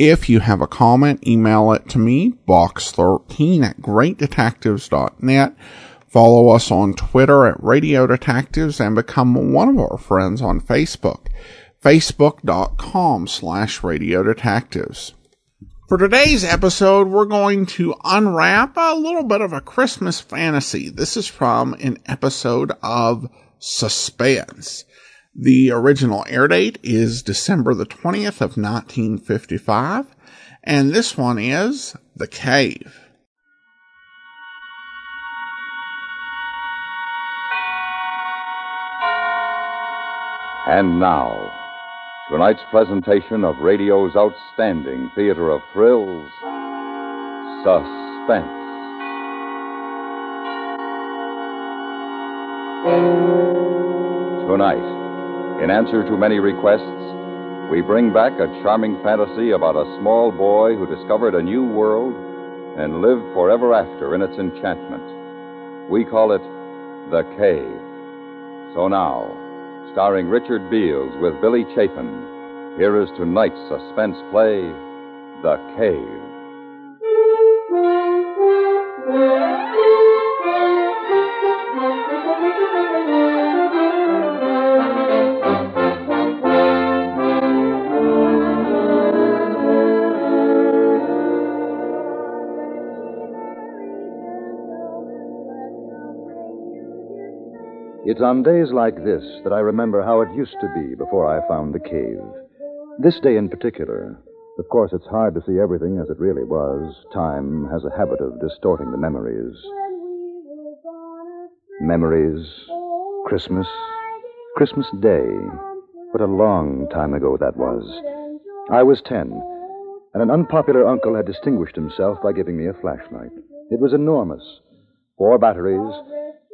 If you have a comment, email it to me, box13 at greatdetectives.net. Follow us on Twitter at Radio Detectives and become one of our friends on Facebook, facebook.com slash Radio Detectives. For today's episode, we're going to unwrap a little bit of a Christmas fantasy. This is from an episode of Suspense. The original air date is December the 20th of 1955, and this one is The Cave. And now, tonight's presentation of radio's outstanding theater of thrills, Suspense. Tonight, in answer to many requests, we bring back a charming fantasy about a small boy who discovered a new world and lived forever after in its enchantment. We call it The Cave. So now, starring Richard Beals with Billy Chapin. Here is tonight's suspense play, The Cave. It's on days like this that I remember how it used to be before I found the cave. This day in particular. Of course, it's hard to see everything as it really was. Time has a habit of distorting the memories. Memories. Christmas. Christmas Day. What a long time ago that was. I was ten, and an unpopular uncle had distinguished himself by giving me a flashlight. It was enormous. Four batteries,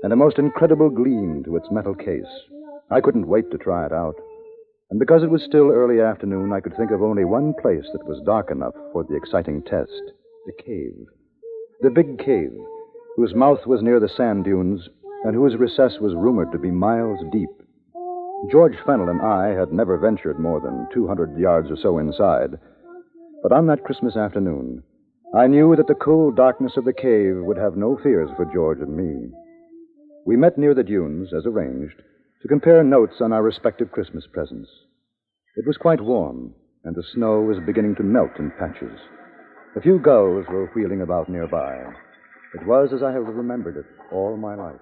and a most incredible gleam to its metal case. I couldn't wait to try it out. And because it was still early afternoon, I could think of only one place that was dark enough for the exciting test the cave. The big cave, whose mouth was near the sand dunes and whose recess was rumored to be miles deep. George Fennel and I had never ventured more than 200 yards or so inside. But on that Christmas afternoon, I knew that the cold darkness of the cave would have no fears for George and me. We met near the dunes, as arranged, to compare notes on our respective Christmas presents. It was quite warm, and the snow was beginning to melt in patches. A few gulls were wheeling about nearby. It was as I have remembered it all my life.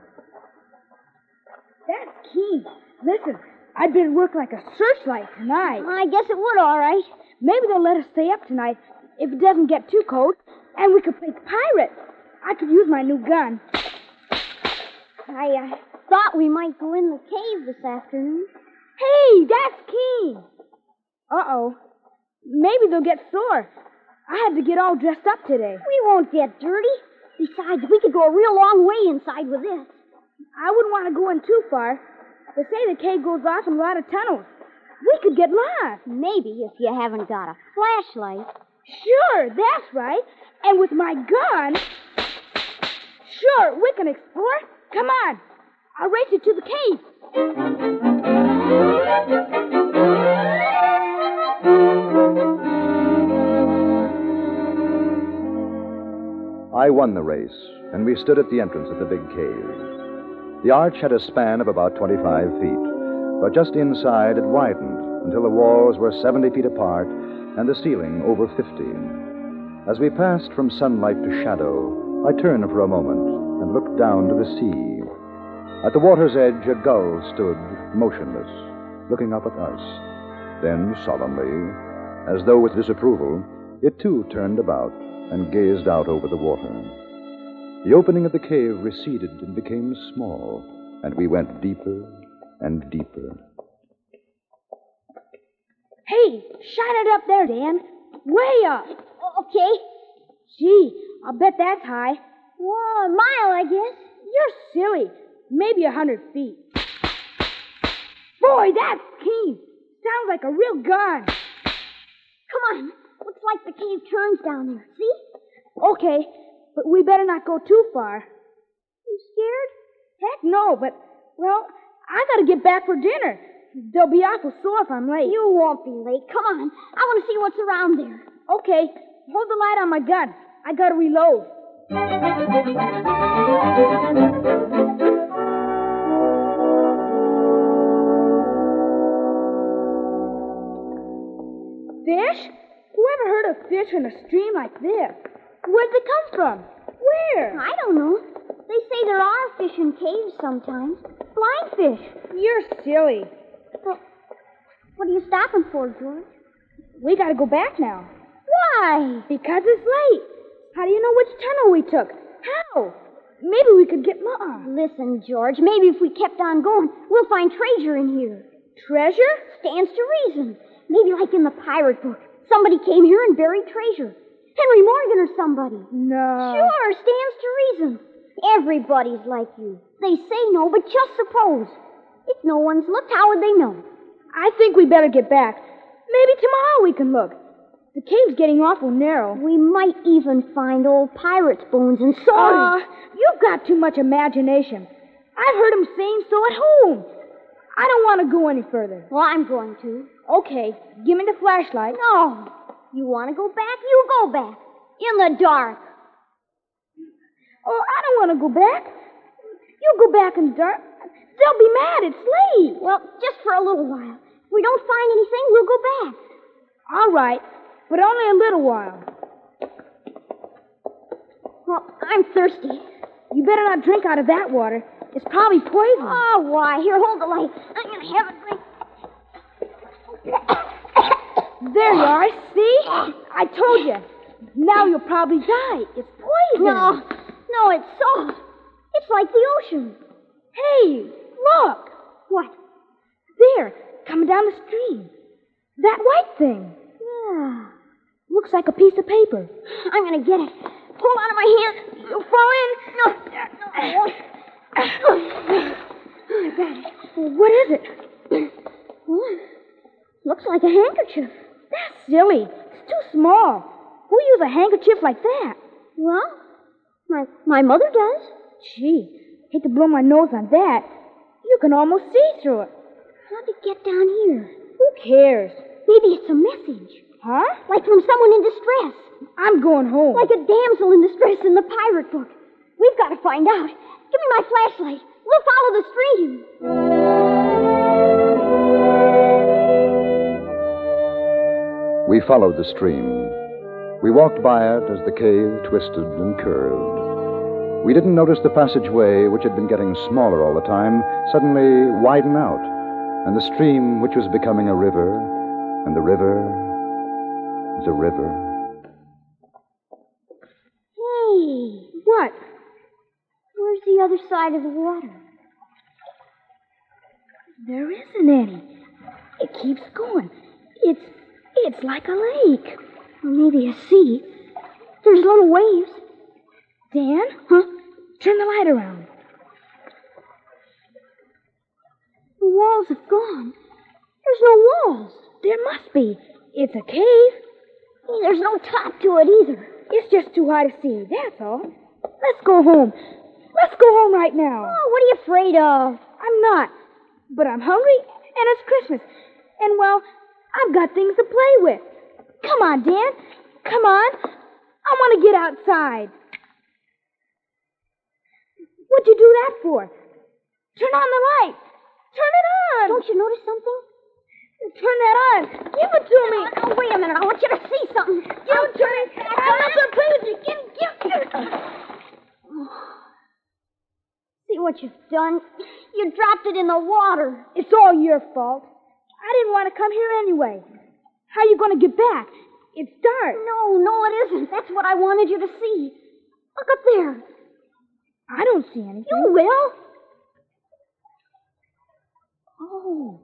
That's key. Listen, I'd better work like a searchlight tonight. I guess it would, all right. Maybe they'll let us stay up tonight if it doesn't get too cold, and we could play pirates. I could use my new gun. I uh, thought we might go in the cave this afternoon. Hey, that's Keen. Uh oh. Maybe they'll get sore. I had to get all dressed up today. We won't get dirty. Besides, we could go a real long way inside with this. I wouldn't want to go in too far. They say the cave goes off in a lot of tunnels. We could get lost. Maybe if you haven't got a flashlight. Sure, that's right. And with my gun. Sure, we can explore. Come on. I'll race you to the cave. I won the race, and we stood at the entrance of the big cave. The arch had a span of about 25 feet, but just inside it widened until the walls were 70 feet apart and the ceiling over 50. As we passed from sunlight to shadow, I turned for a moment and looked down to the sea. At the water's edge, a gull stood motionless, looking up at us. Then, solemnly, as though with disapproval, it too turned about and gazed out over the water. The opening of the cave receded and became small, and we went deeper and deeper. Hey, shine it up there, Dan. Way up. Okay. Gee, I'll bet that's high. Whoa, a mile, I guess. You're silly. Maybe a hundred feet. Boy, that's keen. Sounds like a real gun. Come on. Looks like the cave turns down there. See? Okay, but we better not go too far. You scared? Heck no, but, well, I gotta get back for dinner. They'll be awful sore if I'm late. You won't be late. Come on. I want to see what's around there. Okay, hold the light on my gun. I gotta reload. Fish? Who ever heard of fish in a stream like this? Where'd they come from? Where? I don't know. They say there are fish in caves sometimes. Flying fish. You're silly. Well, what are you stopping for, George? We gotta go back now. Why? Because it's late. How do you know which tunnel we took? How? Maybe we could get lost. Listen, George, maybe if we kept on going, we'll find treasure in here. Treasure? Stands to reason. Maybe like in the pirate book. Somebody came here and buried treasure. Henry Morgan or somebody. No. Sure, stands to reason. Everybody's like you. They say no, but just suppose. If no one's looked, how would they know? I think we better get back. Maybe tomorrow we can look. The cave's getting awful narrow. We might even find old pirates' bones and Ah, swords. you've got too much imagination. I've heard 'em saying so at home. I don't want to go any further. well, I'm going to. Okay, give me the flashlight. No. You want to go back? You go back. In the dark. Oh, I don't want to go back. You go back in the dark. They'll be mad. It's late. Well, just for a little while. If we don't find anything, we'll go back. All right, but only a little while. Well, I'm thirsty. You better not drink out of that water. It's probably poison. Oh, why? Here, hold the light. I'm going to have a drink. There you are. See? I told you. Now you'll probably die. It's poison. No, no, it's salt. It's like the ocean. Hey, look. What? There, coming down the stream. That white thing. Yeah. Looks like a piece of paper. I'm going to get it. Hold on to my hand. You'll fall in. No, got it. What is it? What? Looks like a handkerchief. That's silly. It's too small. Who use a handkerchief like that? Well, my, my mother does. Gee, hate to blow my nose on that. You can almost see through it. How'd it get down here? Who cares? Maybe it's a message. Huh? Like from someone in distress. I'm going home. Like a damsel in distress in the pirate book. We've got to find out. Give me my flashlight. We'll follow the stream. We followed the stream. We walked by it as the cave twisted and curved. We didn't notice the passageway, which had been getting smaller all the time, suddenly widen out, and the stream, which was becoming a river, and the river a river. Hey, What? where's the other side of the water? There isn't any. It keeps going. It's it's like a lake. Or maybe a sea. There's little waves. Dan? Huh? Turn the light around. The walls have gone. There's no walls. There must be. It's a cave. There's no top to it either. It's just too high to see. That's all. Let's go home. Let's go home right now. Oh, what are you afraid of? I'm not. But I'm hungry, and it's Christmas. And, well, I've got things to play with. Come on, Dan. Come on. I want to get outside. What'd you do that for? Turn on the light. Turn it on. Don't you notice something? Turn that on. Give it to me. Oh, wait a minute. I want you to see something. Don't turn it. I'm not going to play with you. Give, give. See what you've done? You dropped it in the water. It's all your fault. I didn't want to come here anyway. How are you going to get back? It's dark. No, no, it isn't. That's what I wanted you to see. Look up there. I don't see anything. You will. Oh,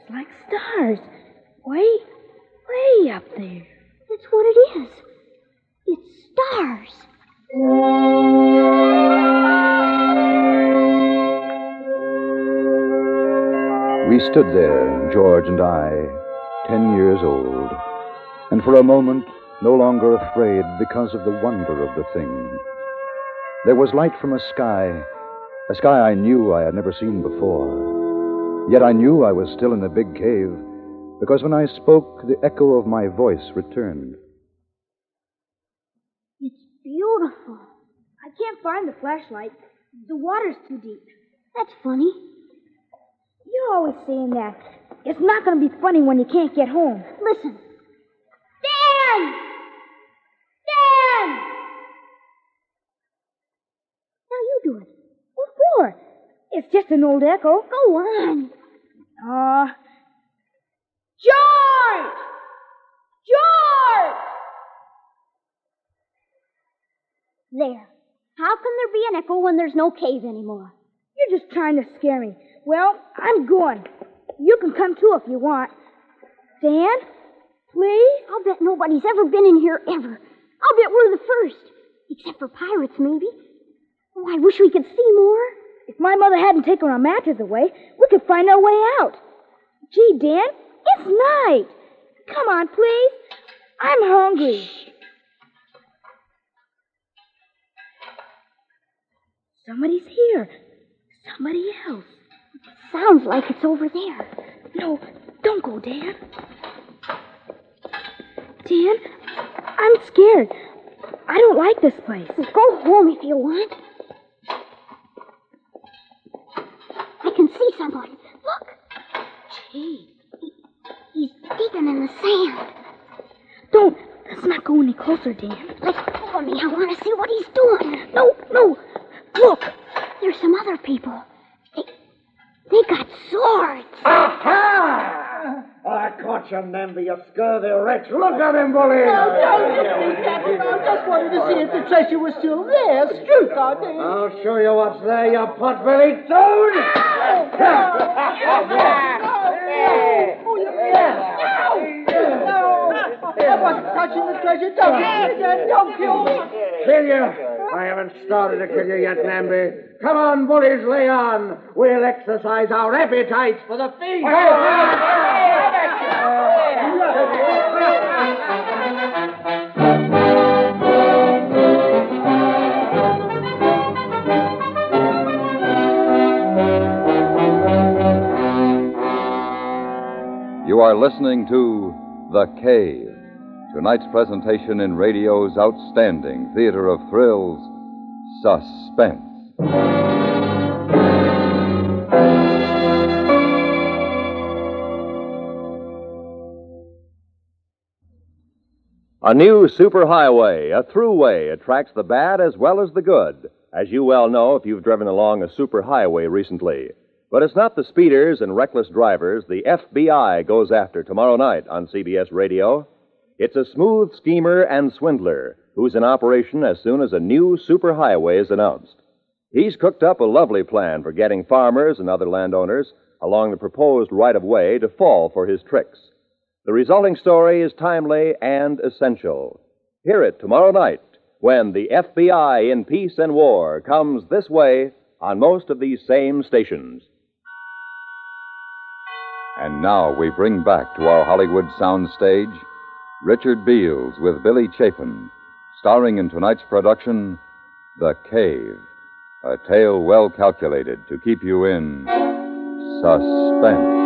it's like stars. Way, way up there. That's what it is. It's stars. We stood there, George and I, ten years old, and for a moment no longer afraid because of the wonder of the thing. There was light from a sky, a sky I knew I had never seen before. Yet I knew I was still in the big cave because when I spoke, the echo of my voice returned. It's beautiful. I can't find the flashlight. The water's too deep. That's funny. You're always saying that. It's not going to be funny when you can't get home. Listen. Dan! Now you do it. What for? It's just an old echo. Go on. Uh, George! George! There. How can there be an echo when there's no cave anymore? You're just trying to scare me. Well, I'm going. You can come too if you want. Dan, please? I'll bet nobody's ever been in here ever. I'll bet we're the first. Except for pirates, maybe. Oh, I wish we could see more. If my mother hadn't taken our matches away, we could find our way out. Gee, Dan, it's night. Come on, please. I'm hungry. Somebody's here. Somebody else. Sounds like it's over there. No, don't go, Dan. Dan, I'm scared. I don't like this place. Go home if you want. Can see someone. Look. Gee, He's digging in the sand. don't. Let's not go any closer, Dan. Let go of me. I want to see what he's doing. No, no. Look. There's some other people. They, they got swords. Aha! I caught you, Namby, you scurvy wretch. Look at him, bully. No, don't hit me, Captain, I just wanted to see if the treasure was still there. Shoot, I did. I'll show you what's there, you pot-bellied toad. I haven't started to kill you yet, Namby. Come on, bullies, lay on. We'll exercise our appetites for the feast. You are listening to The Cave, tonight's presentation in radio's outstanding theater of thrills, Suspense. A new superhighway, a throughway, attracts the bad as well as the good, as you well know if you've driven along a superhighway recently. But it's not the speeders and reckless drivers the FBI goes after tomorrow night on CBS Radio. It's a smooth schemer and swindler who's in operation as soon as a new superhighway is announced. He's cooked up a lovely plan for getting farmers and other landowners along the proposed right of way to fall for his tricks. The resulting story is timely and essential. Hear it tomorrow night when the FBI in Peace and War comes this way on most of these same stations. And now we bring back to our Hollywood soundstage Richard Beals with Billy Chapin, starring in tonight's production, The Cave, a tale well calculated to keep you in suspense.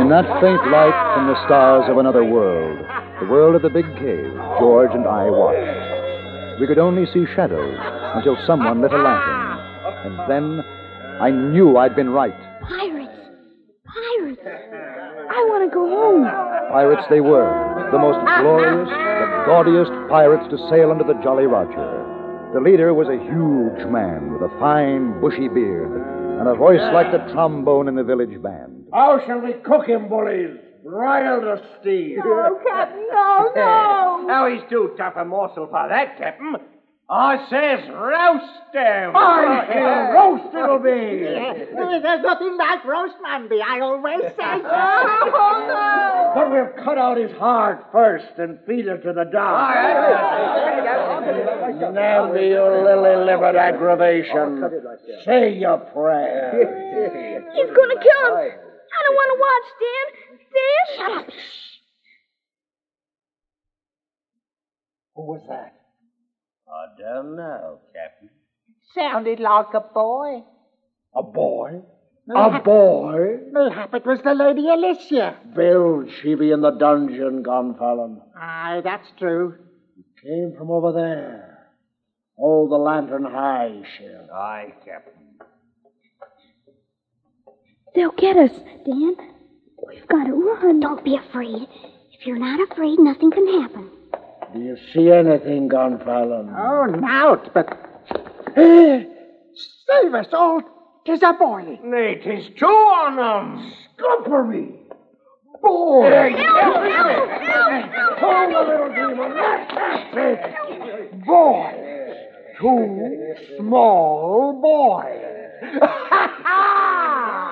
In that faint light from the stars of another world, the world of the big cave, George and I watched. We could only see shadows until someone lit a lantern. And then I knew I'd been right. Pirates. Pirates. I want to go home. Pirates they were, the most glorious, the gaudiest pirates to sail under the Jolly Roger. The leader was a huge man with a fine, bushy beard and a voice like the trombone in the village band. How shall we cook him, bullies? Broiled or steamed? Oh, Captain, no, no. Now he's too tough a morsel for that, Captain. I says roast him. I say roast it'll be. There's nothing like roast Namby, I always say No, oh, no. But we'll cut out his heart first and feed it to the dog. Namby, you lily-livered aggravation. Say your prayer. He's gonna kill him. I don't want to watch, Dan. Dan? Shut up. Who was that? I don't know, Captain. Sounded like a boy. A boy? A boy? Mayhap it was the Lady Alicia. Bill, she be in the dungeon, Gonfalon. Aye, that's true. Came from over there. Hold the lantern high, Shell. Aye, Captain. They'll get us, Dan. We've got to run. Don't be afraid. If you're not afraid, nothing can happen. Do you see anything, Gonfalon? Oh, nowt, but. Save us all. Tis a boy. Nay, tis two on them. Scuppery. Boy. Help! Help! Help! Hold the little demon. That's it. Boy. Two small boys.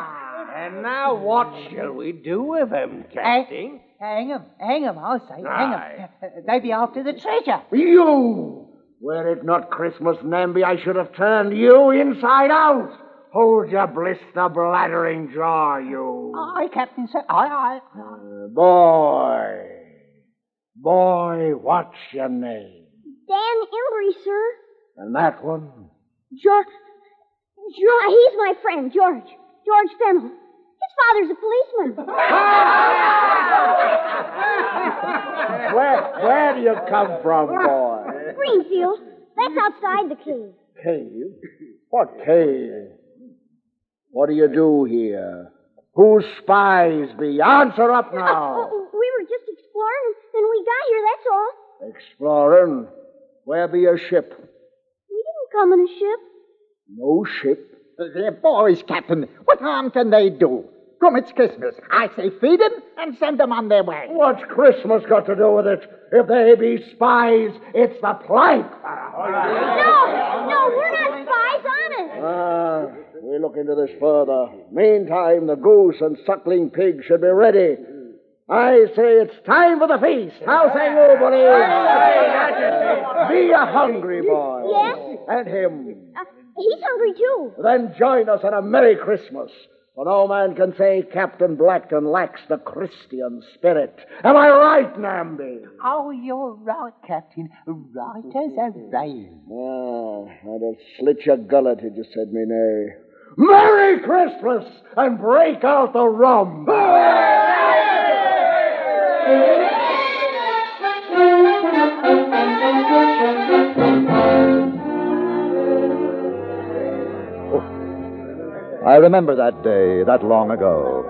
and now what shall we do with him, Captain? Hang him, hang him, I'll say. Hang him. They be after the treasure. You! Were it not Christmas, Namby, I should have turned you inside out. Hold your blister bladdering jaw, you. Aye, Captain, sir. Aye, aye. Uh, boy. Boy, what's your name? Dan Embry, sir. And that one? George. George. He's my friend, George. George Fennel. Father's a policeman. Where, where do you come from, boy? Greenfield. That's outside the cave. Cave? What cave? What do you do here? Whose spies be? Answer up uh, now. Oh, oh, we were just exploring, and we got here, that's all. Exploring? Where be your ship? We didn't come in a ship. No ship. They're boys, Captain. What harm can they do? Come, it's Christmas. I say feed them and send them on their way. What's Christmas got to do with it? If they be spies, it's the plank. No, no, we're not spies, honest. Ah, we look into this further. Meantime, the goose and suckling pig should be ready. I say it's time for the feast. How say you, bullies? Be a hungry boy. Yes? And him. Uh, he's hungry, too. Then join us on a Merry Christmas. For no man can say Captain Blackton lacks the Christian spirit. Am I right, Namby? Oh, you're right, Captain. Right as a rail. Ah, I'd have slit your gullet had you said me nay. Merry Christmas and break out the rum. I remember that day, that long ago.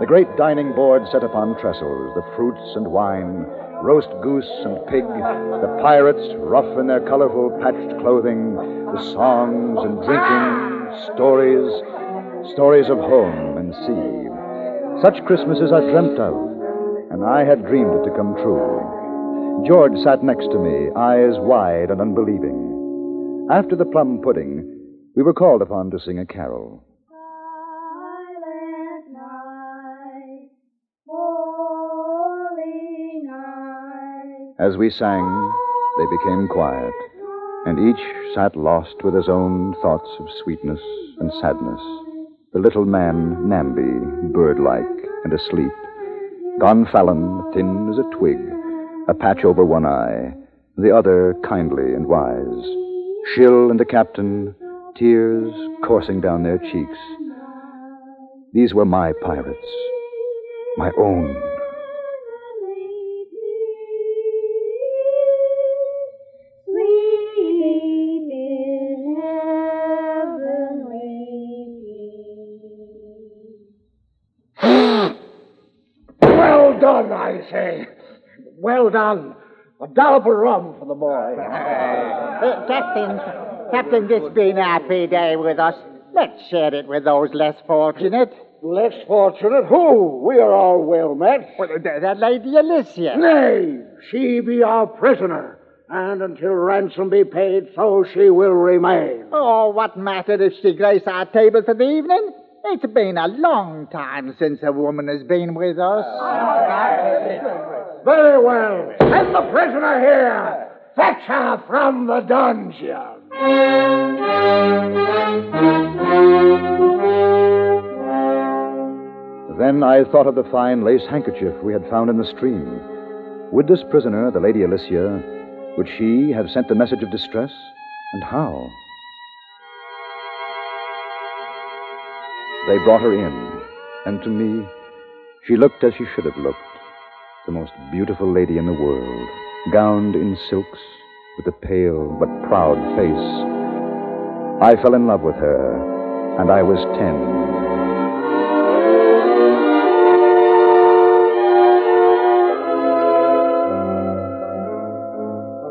The great dining board set upon trestles, the fruits and wine, roast goose and pig, the pirates, rough in their colorful patched clothing, the songs and drinking, stories, stories of home and sea. Such Christmases I dreamt of, and I had dreamed it to come true. George sat next to me, eyes wide and unbelieving. After the plum pudding, we were called upon to sing a carol. As we sang, they became quiet, and each sat lost with his own thoughts of sweetness and sadness. The little man, Namby, bird-like and asleep. Gonfalon, thin as a twig, a patch over one eye, the other kindly and wise. Shill and the captain, tears coursing down their cheeks. These were my pirates, my own. Say. Well done. A dollop of rum for the boy. Uh, Captain, Captain, this been a happy day with us. Let's share it with those less fortunate. Less fortunate? Who? We are all well met. Well, that, the Lady Alicia. Nay, she be our prisoner, And until ransom be paid, so she will remain. Oh, what matter if she grace our table for the evening? It's been a long time since a woman has been with us. Very well. Send the prisoner here. Fetch her from the dungeon. Then I thought of the fine lace handkerchief we had found in the stream. Would this prisoner, the Lady Alicia, would she have sent the message of distress? And how? They brought her in, and to me, she looked as she should have looked the most beautiful lady in the world, gowned in silks, with a pale but proud face. I fell in love with her, and I was ten.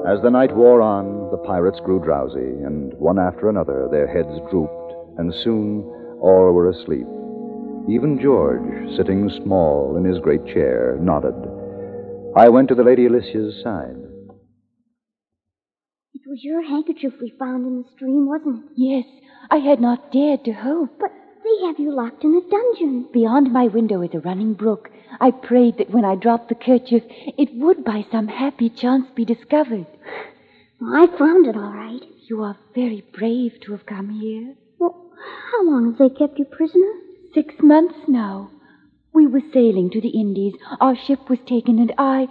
As the night wore on, the pirates grew drowsy, and one after another their heads drooped, and soon all were asleep. Even George, sitting small in his great chair, nodded. I went to the Lady Alicia's side. It was your handkerchief we found in the stream, wasn't it? Yes, I had not dared to hope. But they have you locked in a dungeon. Beyond my window is a running brook. I prayed that when I dropped the kerchief, it would by some happy chance be discovered. Well, I found it all right. You are very brave to have come here. How long have they kept you prisoner? Six months now. We were sailing to the Indies. Our ship was taken, and I.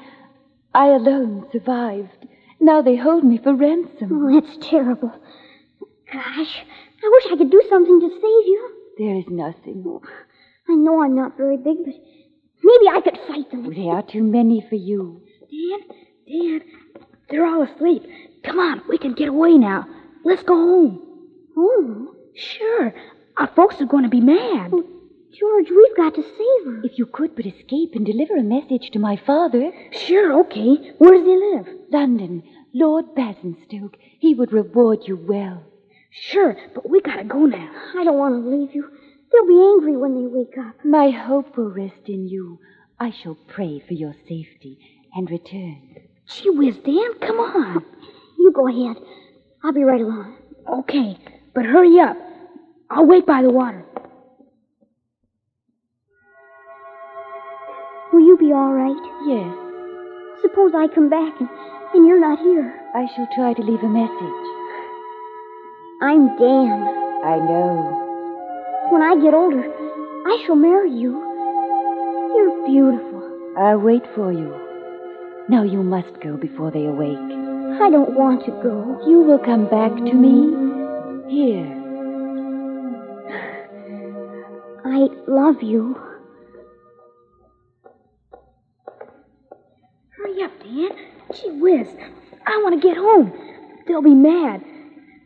I alone survived. Now they hold me for ransom. Oh, that's terrible. Gosh, I wish I could do something to save you. There is nothing. Oh, I know I'm not very big, but maybe I could fight them. There are too many for you. Dad, Dad, they're all asleep. Come on, we can get away now. Let's go home. Home? Sure. Our folks are going to be mad. Oh, George, we've got to save her. If you could but escape and deliver a message to my father. Sure, okay. Where does he live? London. Lord Basingstoke. He would reward you well. Sure, but we gotta go now. I don't want to leave you. They'll be angry when they wake up. My hope will rest in you. I shall pray for your safety and return. Gee whiz, Dan, come on. You go ahead. I'll be right along. Okay, but hurry up. I'll wait by the water. Will you be all right? Yes. Suppose I come back and, and you're not here. I shall try to leave a message. I'm Dan. I know. When I get older, I shall marry you. You're beautiful. I'll wait for you. Now you must go before they awake. I don't want to go. You will come back to me here. I love you. Hurry up, Dan. Gee whiz. I want to get home. They'll be mad.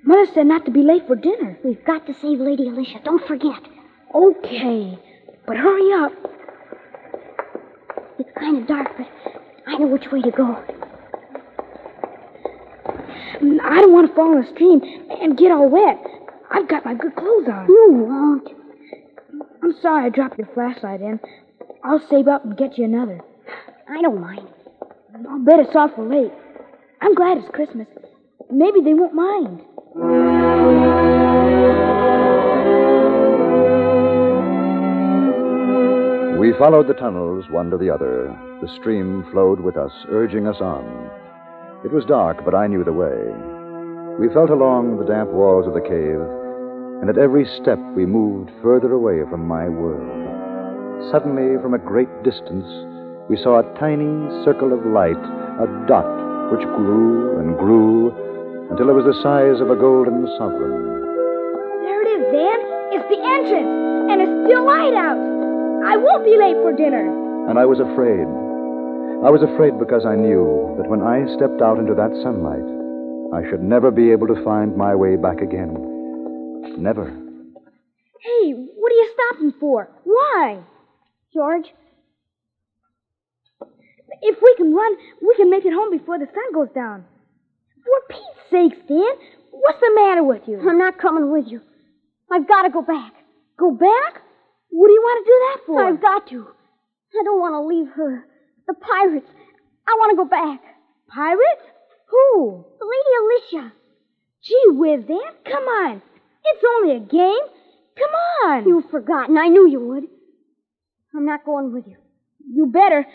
Mother said not to be late for dinner. We've got to save Lady Alicia. Don't forget. Okay, but hurry up. It's kind of dark, but I know which way to go. I don't want to fall in the stream and get all wet. I've got my good clothes on. You won't. I'm sorry I dropped your flashlight in. I'll save up and get you another. I don't mind. I'll bet it's awful late. I'm glad it's Christmas. Maybe they won't mind. We followed the tunnels one to the other. The stream flowed with us, urging us on. It was dark, but I knew the way. We felt along the damp walls of the cave, and at every step we moved further away from my world. Suddenly, from a great distance, we saw a tiny circle of light, a dot which grew and grew until it was the size of a golden sovereign. There it is, Dan. It's the entrance, and it's still light out. I won't be late for dinner. And I was afraid. I was afraid because I knew that when I stepped out into that sunlight, I should never be able to find my way back again. Never. Hey, what are you stopping for? Why? George, If we can run, we can make it home before the sun goes down. For Pete's sake, Dan, what's the matter with you? I'm not coming with you. I've got to go back. Go back? What do you want to do that for? I've got to. I don't want to leave her. The pirates. I want to go back. Pirates? Who? The Lady Alicia. Gee whiz, Aunt, come on. It's only a game. Come on. You've forgotten. I knew you would. I'm not going with you. You better.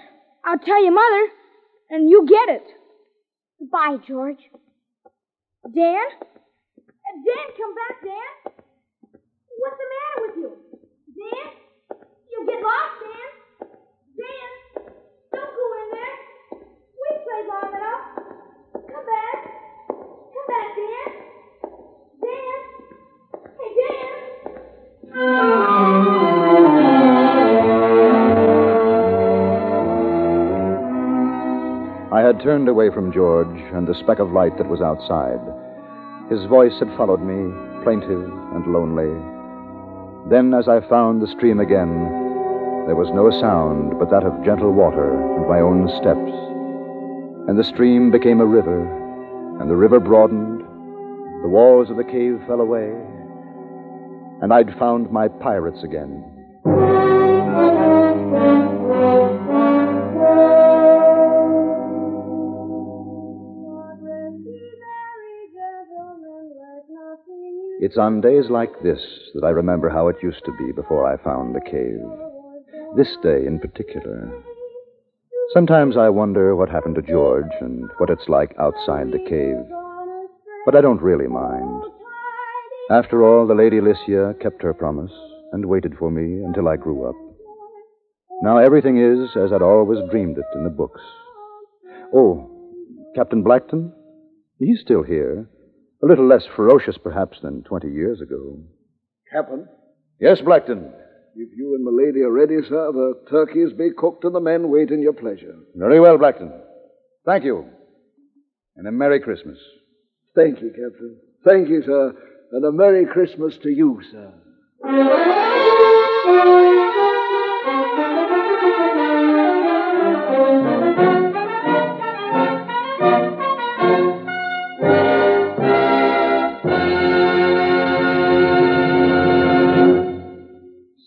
I'll tell your mother, and you get it. Goodbye, George. Dan? Uh, Dan, come back, Dan. What's the matter with you? Dan? You'll get lost, Dan? Dan? Don't go in there. We played long enough. Come back. Come back, Dan. Dan? Hey, Dan? I had turned away from George and the speck of light that was outside. His voice had followed me, plaintive and lonely. Then, as I found the stream again, there was no sound but that of gentle water and my own steps. And the stream became a river, and the river broadened. The walls of the cave fell away, and I'd found my pirates again. It's on days like this that I remember how it used to be before I found the cave. This day in particular. Sometimes I wonder what happened to George and what it's like outside the cave. But I don't really mind. After all, the Lady Alicia kept her promise and waited for me until I grew up. Now everything is as I'd always dreamed it in the books. Oh, Captain Blackton? He's still here. A little less ferocious, perhaps, than 20 years ago. Captain, Yes, Blackton. if you and Milady are ready, sir, the turkeys be cooked and the men wait in your pleasure. Very well, Blackton. Thank you. And a Merry Christmas. Thank you, Captain. Thank you, sir. And a Merry Christmas to you, sir.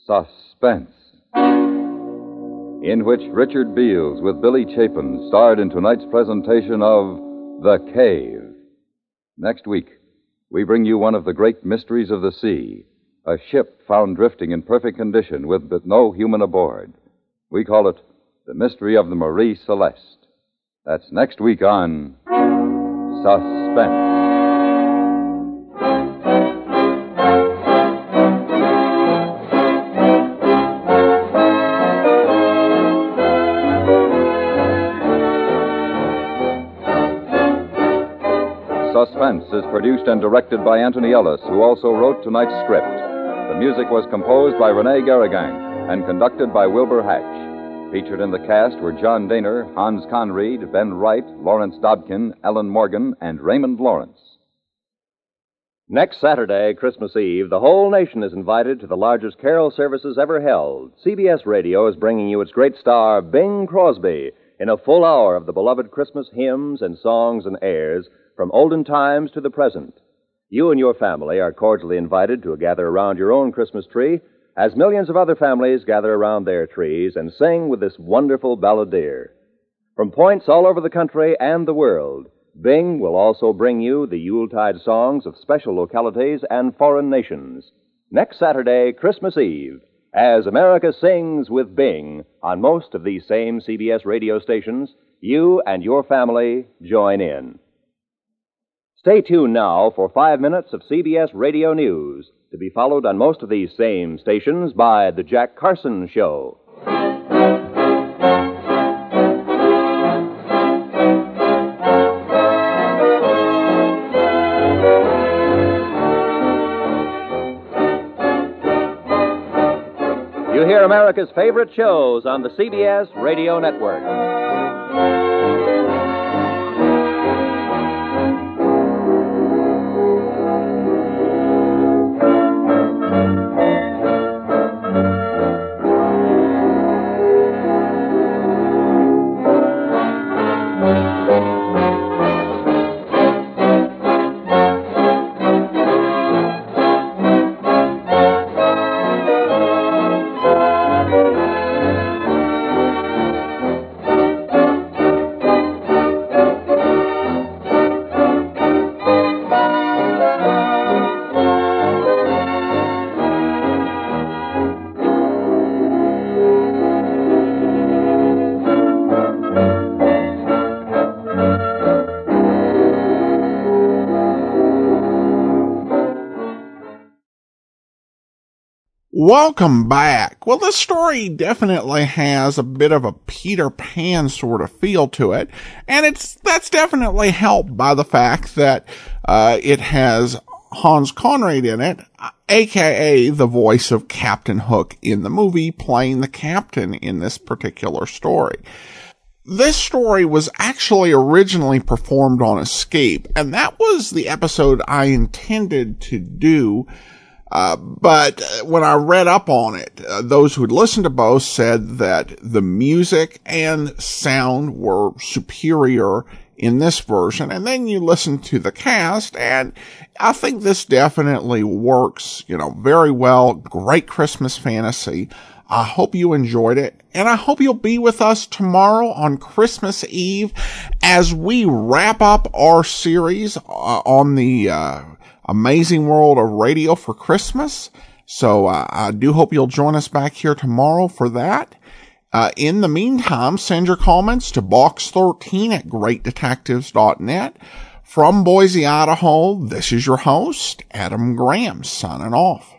Suspense. In which Richard Beals with Billy Chapin starred in tonight's presentation of The Cave. Next week, we bring you one of the great mysteries of the sea a ship found drifting in perfect condition with but no human aboard. We call it The Mystery of the Marie Celeste. That's next week on Suspense. Is produced and directed by Anthony Ellis, who also wrote tonight's script. The music was composed by Rene Garriguenc and conducted by Wilbur Hatch. Featured in the cast were John Dehner, Hans Conried, Ben Wright, Lawrence Dobkin, Ellen Morgan, and Raymond Lawrence. Next Saturday, Christmas Eve, the whole nation is invited to the largest carol services ever held. CBS Radio is bringing you its great star, Bing Crosby, in a full hour of the beloved Christmas hymns and songs and airs from olden times to the present. You and your family are cordially invited to gather around your own Christmas tree as millions of other families gather around their trees and sing with this wonderful balladeer. From points all over the country and the world, Bing will also bring you the Yuletide songs of special localities and foreign nations. Next Saturday, Christmas Eve, as America sings with Bing on most of these same CBS radio stations, you and your family join in. Stay tuned now for five minutes of CBS Radio News, to be followed on most of these same stations by The Jack Carson Show. You hear America's favorite shows on the CBS Radio Network. Welcome back. Well, this story definitely has a bit of a Peter Pan sort of feel to it, and it's that's definitely helped by the fact that uh, it has Hans Conried in it, aka the voice of Captain Hook in the movie, playing the captain in this particular story. This story was actually originally performed on Escape, and that was the episode I intended to do uh, but when I read up on it, uh, those who had listened to both said that the music and sound were superior in this version. And then you listen to the cast and I think this definitely works, you know, very well. Great Christmas fantasy. I hope you enjoyed it and I hope you'll be with us tomorrow on Christmas Eve as we wrap up our series uh, on the, uh, amazing world of radio for Christmas. So uh, I do hope you'll join us back here tomorrow for that. Uh, in the meantime, send your comments to box13 at greatdetectives.net. From Boise, Idaho, this is your host, Adam Graham, signing off.